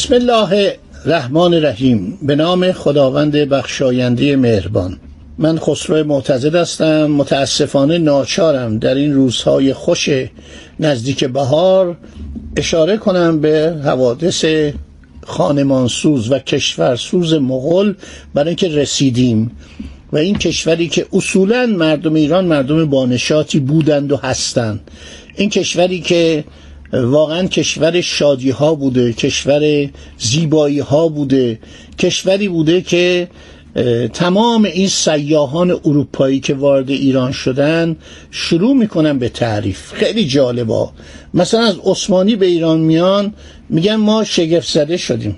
بسم الله الرحمن الرحیم. به نام خداوند بخشاینده مهربان. من خسرو معتزد هستم. متاسفانه ناچارم در این روزهای خوش نزدیک بهار اشاره کنم به حوادث خانمانسوز و کشورسوز مغول برای اینکه رسیدیم و این کشوری که اصولا مردم ایران مردم بانشاتی بودند و هستند. این کشوری که واقعا کشور شادی ها بوده کشور زیبایی ها بوده. کشوری بوده که تمام این سیاهان اروپایی که وارد ایران شدن شروع می‌کنن به تعریف. خیلی جالبا مثلا از عثمانی به ایران میان میگن ما شگفت زده شدیم.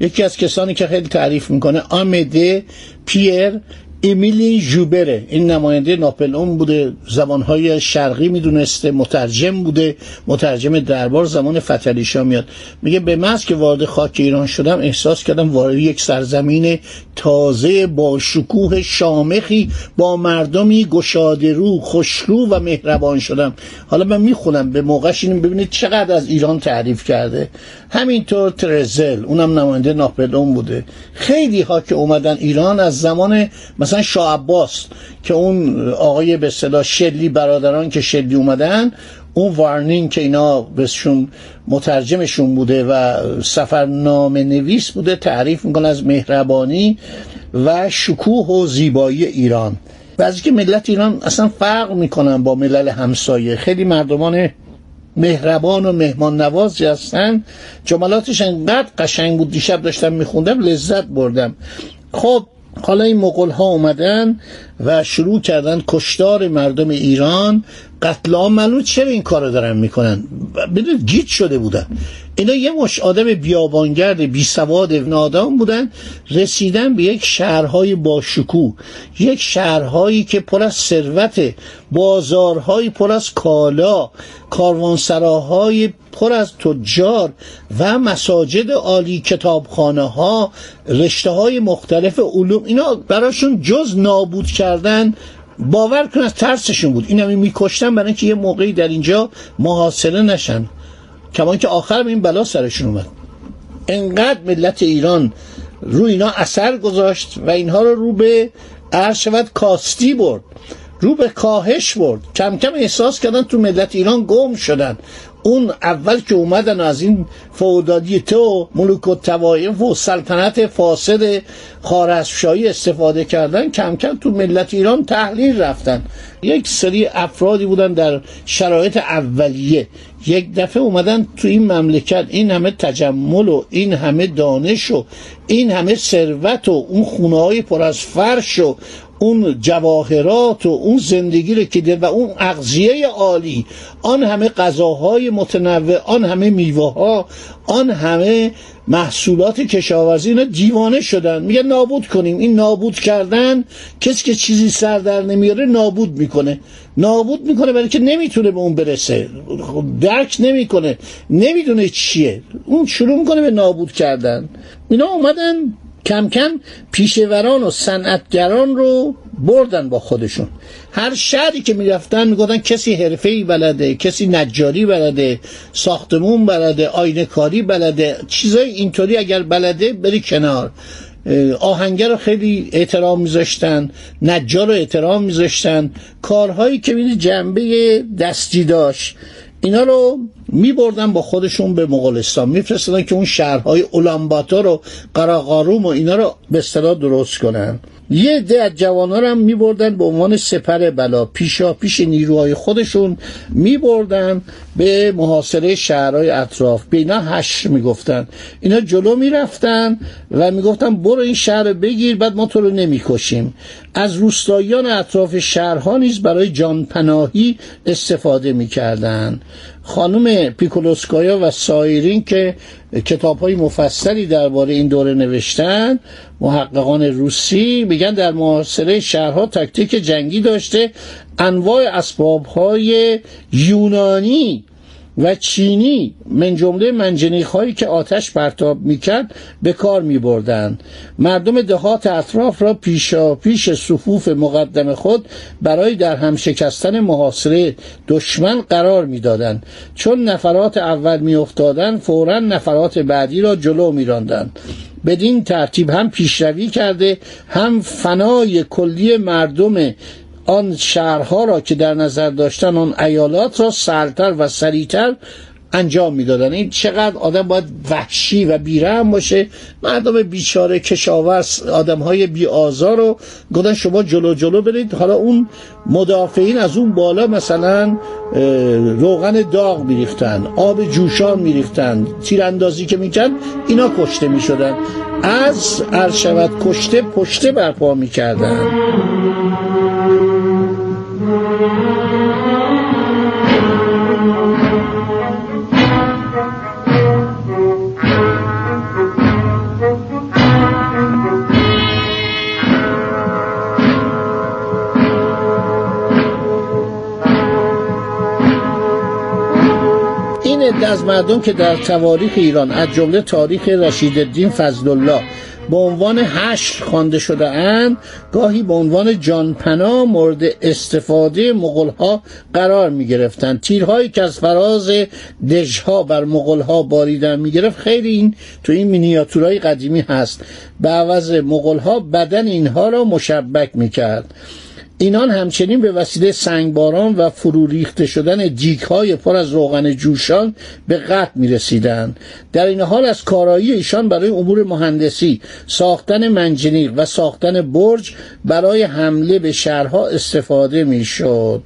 یکی از کسانی که خیلی تعریف می‌کنه آمده پیر امیلی جوبره این نماینده ناپلئون بوده زبانهای شرقی می‌دونسته مترجم بوده مترجم دربار زمان فتلیشا میاد. میگه به محض که وارد خاک ایران شدم احساس کردم وارد یک سرزمین تازه با شکوه شامخی با مردمی گشاده رو خوشرو و مهربان شدم. حالا من می‌خونم به موقعش اینو ببینید چقدر از ایران تعریف کرده. همینطور ترزل اونم نماینده ناپلئون بوده. خیلی ها که اومدن ایران از زمان مثلا شاه عباس که اون آقای به اصطلاح شلی برادران که شلی اومدن اون وارنینگ که اینا بهشون مترجمشون بوده و سفرنامه نویس بوده تعریف می‌کنه از مهربانی و شکوه و زیبایی ایران. از که ملت ایران اصلا فرق می‌کنن با ملل همسایه. خیلی مردمان مهربان و مهمان نوازی هستن. جملاتش انقدر قشنگ بود دیشب داشتم میخوندم لذت بردم. خب حالا این مغول ها اومدن و شروع کردن کشتار مردم ایران. قتل عام معلوم چرا این کارو دارن می‌کنن؟ بدون گیت شده بودن. اینا یه مش آدم بیابانگرد بی سواد نادان بودن. رسیدن به یک شهرهای با شکوه یک شهرهایی که پر از ثروت بازارهایی پر از کالا کاروانسراهای پر از تجار و مساجد عالی کتابخانه ها رشته های مختلف علوم. اینا براشون جز نابود کردن باور کن از ترسشون بود. این همی میکشتن برای اینکه یه موقعی در اینجا محاصره نشن. کمان که آخر این بلا سرشون اومد. انقدر ملت ایران رو اینا اثر گذاشت و اینها رو رو به شود کاستی برد. رو به کاهش برد. کم کم احساس کردن تو ملت ایران گم شدن. اون اول که اومدن از این فودادیته و ملوک و توایف و سلطنت فاسد خارزشایی استفاده کردن کم کم تو ملت ایران تحلیل رفتن. یک سری افرادی بودن در شرایط اولیه. یک دفعه اومدن تو این مملکت. این همه تجمل و این همه دانش و این همه ثروت و اون خونه های پر از فرش و اون جواهرات و اون زندگی رو که دل و اون اغذیه عالی آن همه غذاهای متنوع آن همه میوه ها آن همه محصولات کشاورزی اینا دیوانه شدن. میگه نابود کنیم. این نابود کردن کسی که چیزی سر در نمیاره نابود می‌کنه. نابود می‌کنه برای که نمی‌تونه به اون برسه. درک نمی‌کنه. نمی‌دونه چیه. اون شروع می‌کنه به نابود کردن. اینا اومدن کم کم پیشوران و صنعتگران رو بردن با خودشون. هر شهری که می‌رفتن می‌گفتن کسی حرفه‌ای بلده کسی نجاری بلده ساختمون بلده آینه کاری بلده چیزای اینطوری اگر بلده بری کنار. آهنگر رو خیلی احترام میذاشتن نجار رو احترام میذاشتن. کارهایی که بینی جنبه دستی داشت اینا رو می بردن با خودشون به مغولستان میفرستادن که اون شهرهای اولانباتور و قراقاروم و اینا رو به اصطلاح درست کنن. یه ده از جوانا رو هم می بردن به عنوان سپر بلا. پیشا پیش نیروهای خودشون می بردن به محاصره شهرهای اطراف. به اینا هش می گفتن اینا جلو می رفتن و می گفتن برو این شهر رو بگیر بعد ما تو رو نمی کشیم از روستاییان اطراف شهرها نیز برای جانپناهی استفاده می‌کردند خانم پیکولوسکایا و سایرین که کتاب های مفصلی درباره این دوره نوشتن محققان روسی میگن در معاصره شهرها تاکتیک جنگی داشته انواع اسباب های یونانی و چینی من جمله منجنیق هایی که آتش پرتاب می‌کرد به کار میبردند. مردم دهات اطراف را پیشا پیش صفوف مقدم خود برای در هم شکستن محاصره دشمن قرار می‌دادند. چون نفرات اول میافتادند فورا نفرات بعدی را جلو میراندند. بدین ترتیب هم پیشروی کرده هم فنای کلی مردم آن شهرها را که در نظر داشتن آن ایالات را سرتر و سریعتر انجام می‌دادن. این چقدر آدم باید وحشی و بیرحم باشه. مردم بیچاره کشاورز آدم های بی آزار رو گفتن شما جلو جلو برید. حالا اون مدافعین از اون بالا مثلا روغن داغ میریختن آب جوشان میریختن تیراندازی که می‌کرد اینا کشته می‌شدن. از عرشبت کشته پشته برپا می‌کردن. از مردم که در تواریخ ایران از جمله تاریخ رشید الدین فضل الله به عنوان حشر خوانده شده اند گاهی به عنوان جانپنا مورد استفاده مغلها قرار می گرفتند تیرهایی که از فراز دژها بر مغلها باریدن می گرفت خیلی این تو این مینیاتورهای قدیمی هست. به عوض مغلها بدن اینها را مشبک می کرد اینان همچنین به وسیله سنگباران و فرو ریخته شدن دیک های پر از روغن جوشان به قتل می رسیدن. در این حال از کارایی ایشان برای امور مهندسی ساختن منجنیق و ساختن برج برای حمله به شهرها استفاده می شد.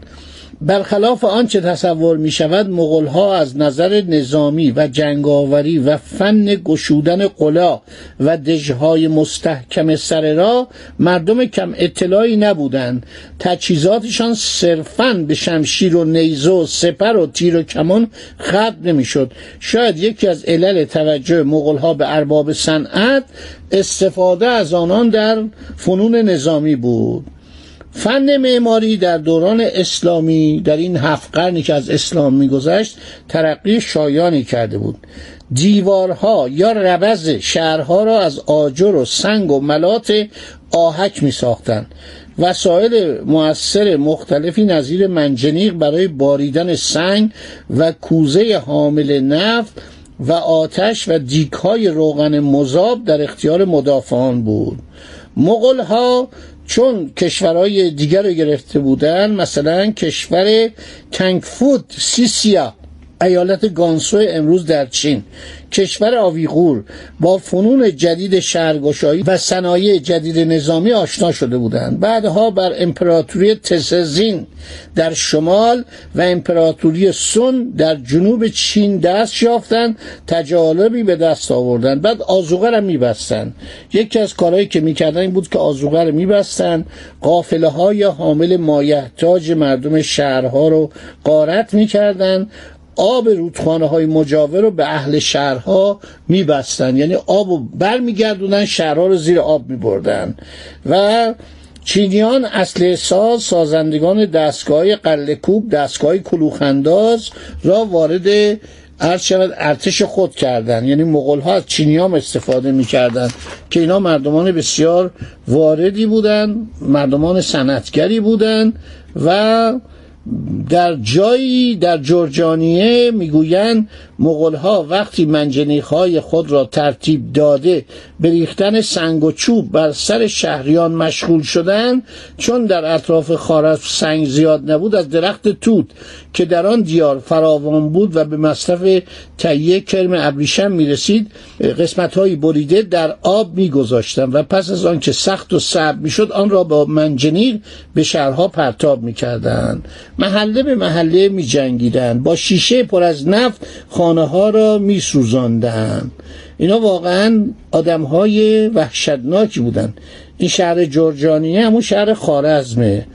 برخلاف آنچه تصور می شود مغل ها از نظر نظامی و جنگاوری و فن گشودن قلا و دژهای مستحکم سر را مردم کم اطلاعی نبودند. تجهیزاتشان صرفا به شمشیر و نیزه و سپر و تیر و کمان ختم نمی‌شد. شاید یکی از علل توجه مغل ها به ارباب صنعت استفاده از آنان در فنون نظامی بود. فن معماری در دوران اسلامی در این هفت قرنی که از اسلام میگذشت ترقی شایانی کرده بود دیوارها یا ربز شهرها را از آجر و سنگ و ملات آهک می ساختن. وسایل مؤثر مختلفی نظیر منجنیق برای باریدن سنگ و کوزه حامل نفت و آتش و دیکهای روغن مذاب در اختیار مدافعان بود مغل ها چون کشورهای دیگر رو گرفته بودن مثلا کشور تنگفود سیسیا. ایالت گانسو امروز در چین. کشور آویغور با فنون جدید شهرگشایی و صنایع جدید نظامی آشنا شده بودند. بعدها بر امپراتوری تسزین در شمال و امپراتوری سون در جنوب چین دست یافتند تجالبی به دست آوردند. بعد آزوغه را میبستند. یکی از کارهایی که می‌کردن این بود که آزوغه را میبستند. قافله های حامل مایحتاج مردم شهرها رو قارت می‌کردند. آب رودخانه های مجاور رو به اهل شهرها میبستن. یعنی آب رو برمیگردونن شهرها رو زیر آب میبردن. و چینیان اصل ساز سازندگان دستگاه قلکوب دستگاه کلوخنداز را وارد شود ارتش خود کردن یعنی مغول ها از چینی هم استفاده می‌کردن که اینا مردمان بسیار واردی بودن مردمان سنتگری بودن و در جایی در جرجانیه می‌گویند مغلها وقتی منجنیخهای خود را ترتیب داده به ریختن سنگ و چوب بر سر شهریان مشغول شدند چون در اطراف خارف سنگ زیاد نبود از درخت توت که در آن دیار فراوان بود و به مصرف تهیه کرم ابریشم می‌رسید قسمت های بریده در آب میگذاشتند و پس از آن که سخت و صعب می‌شد آن را با منجنیق به شهرها پرتاب می‌کردند. محله به محله میجنگیدند. با شیشه پر از نفت خانه ها را میسوزاندند. اینا واقعا آدم های وحشتناکی بودند این شهر جرجانیه همون شهر خارزمه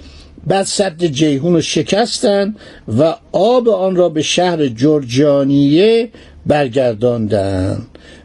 بعد صد جیهون رو شکستن و آب آن را به شهر جرجانیه برگرداندن.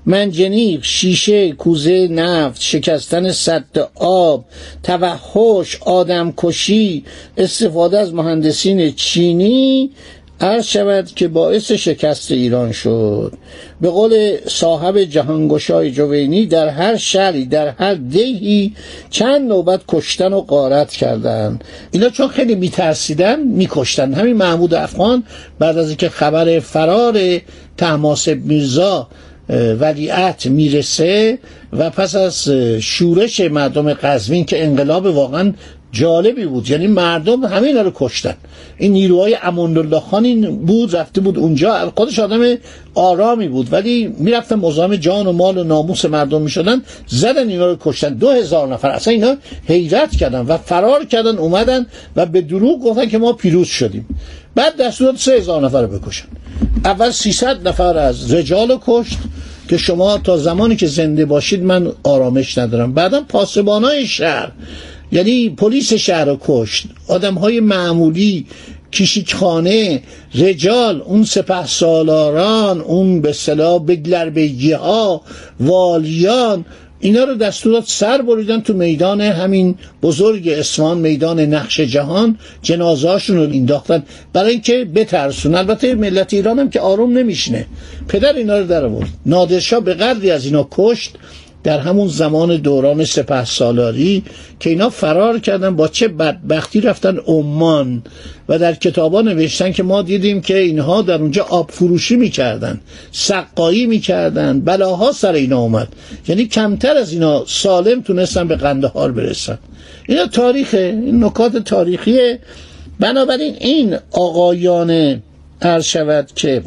منجنیق شیشه کوزه نفت شکستن صد آب توحش آدم کشی استفاده از مهندسین چینی عرض شود که باعث شکست ایران شد. به قول صاحب جهانگشای جوینی در هر شهری در هر دهی چند نوبت کشتن و قارت کردن. اینا چون خیلی میترسیدن میکشتن. همین محمود افغان بعد از اینکه خبر فرار تماسب میرزا ولیعت می‌رسه و پس از شورش مردم قزوین که انقلاب واقعا جالبی بود. یعنی مردم همه اینا رو کشتن. این نیروهای الله خان بود رفته بود اونجا. خودش آدم آرامی بود. ولی می‌رفتن مزاحم جان و مال و ناموس مردم می‌شدن زدن اینا رو کشتن. دو هزار نفر اصلا اینا حیرت کردن و فرار کردن اومدن و به دروغ گفتن که ما پیروز شدیم. بعد دستور سه هزار نفر رو بکشن. اول 300 نفر از رجال رو کشت که شما تا زمانی که زنده باشید من آرامش ندارم. بعدا پاسبانای شهر. یعنی پلیس شهر رو کشت آدم های معمولی کشیکخانه رجال اون سپه سالاران اون به صلاح بگلر ها والیان اینا رو دستورات سر بریدن تو میدان همین بزرگ اسمان میدان نقش جهان جنازهاشون رو انداختن. برای اینکه بترسون. البته ملت ایران هم که آروم نمیشنه پدر اینا رو در آورد. نادرشاه به قدری از اینا کشت در همون زمان دوران سپه سالاری که اینا فرار کردن با چه بدبختی رفتن عمان و در کتابا نوشتن که ما دیدیم که اینها در اونجا آب فروشی می‌کردن سقایی می‌کردن بلاها سر اینا اومد. یعنی کمتر از اینا سالم تونستن به قندهار برسن. اینا تاریخه این نکات تاریخیه. بنابراین این آقایان عرض شود که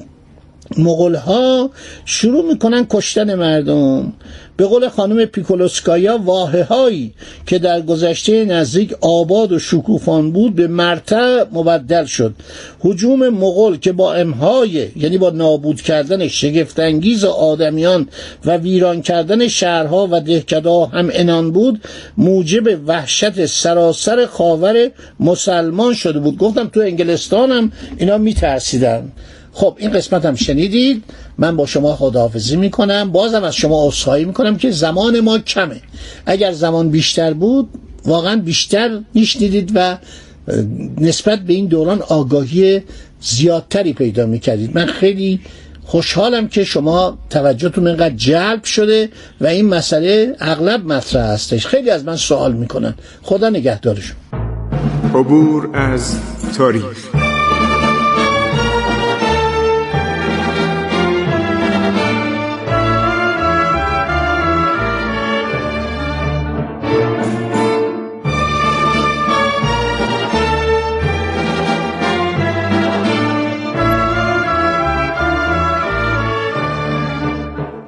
مغول ها شروع می‌کنن کشتن مردم. به قول خانم پیکولوسکایا واحه هایی که در گذشته نزدیک آباد و شکوفان بود به مرتع مبدل شد. حجوم مغول که با امهای یعنی با نابود کردن شگفتانگیز آدمیان و ویران کردن شهرها و دهکدا هم انان بود موجب وحشت سراسر خاور مسلمان شده بود. گفتم تو انگلستان هم اینا میترسیدن. خب این قسمت هم شنیدید. من با شما خداحافظی می‌کنم. بازم از شما اصحایی می‌کنم که زمان ما کمه. اگر زمان بیشتر بود واقعا بیشتر میشنیدید و نسبت به این دوران آگاهی زیادتری پیدا می‌کردید. من خیلی خوشحالم که شما توجهتون اینقدر جلب شده و این مسئله اغلب مطرح هستش. خیلی از من سوال می‌کنن. خدا نگهدارشون. عبور از تاریخ.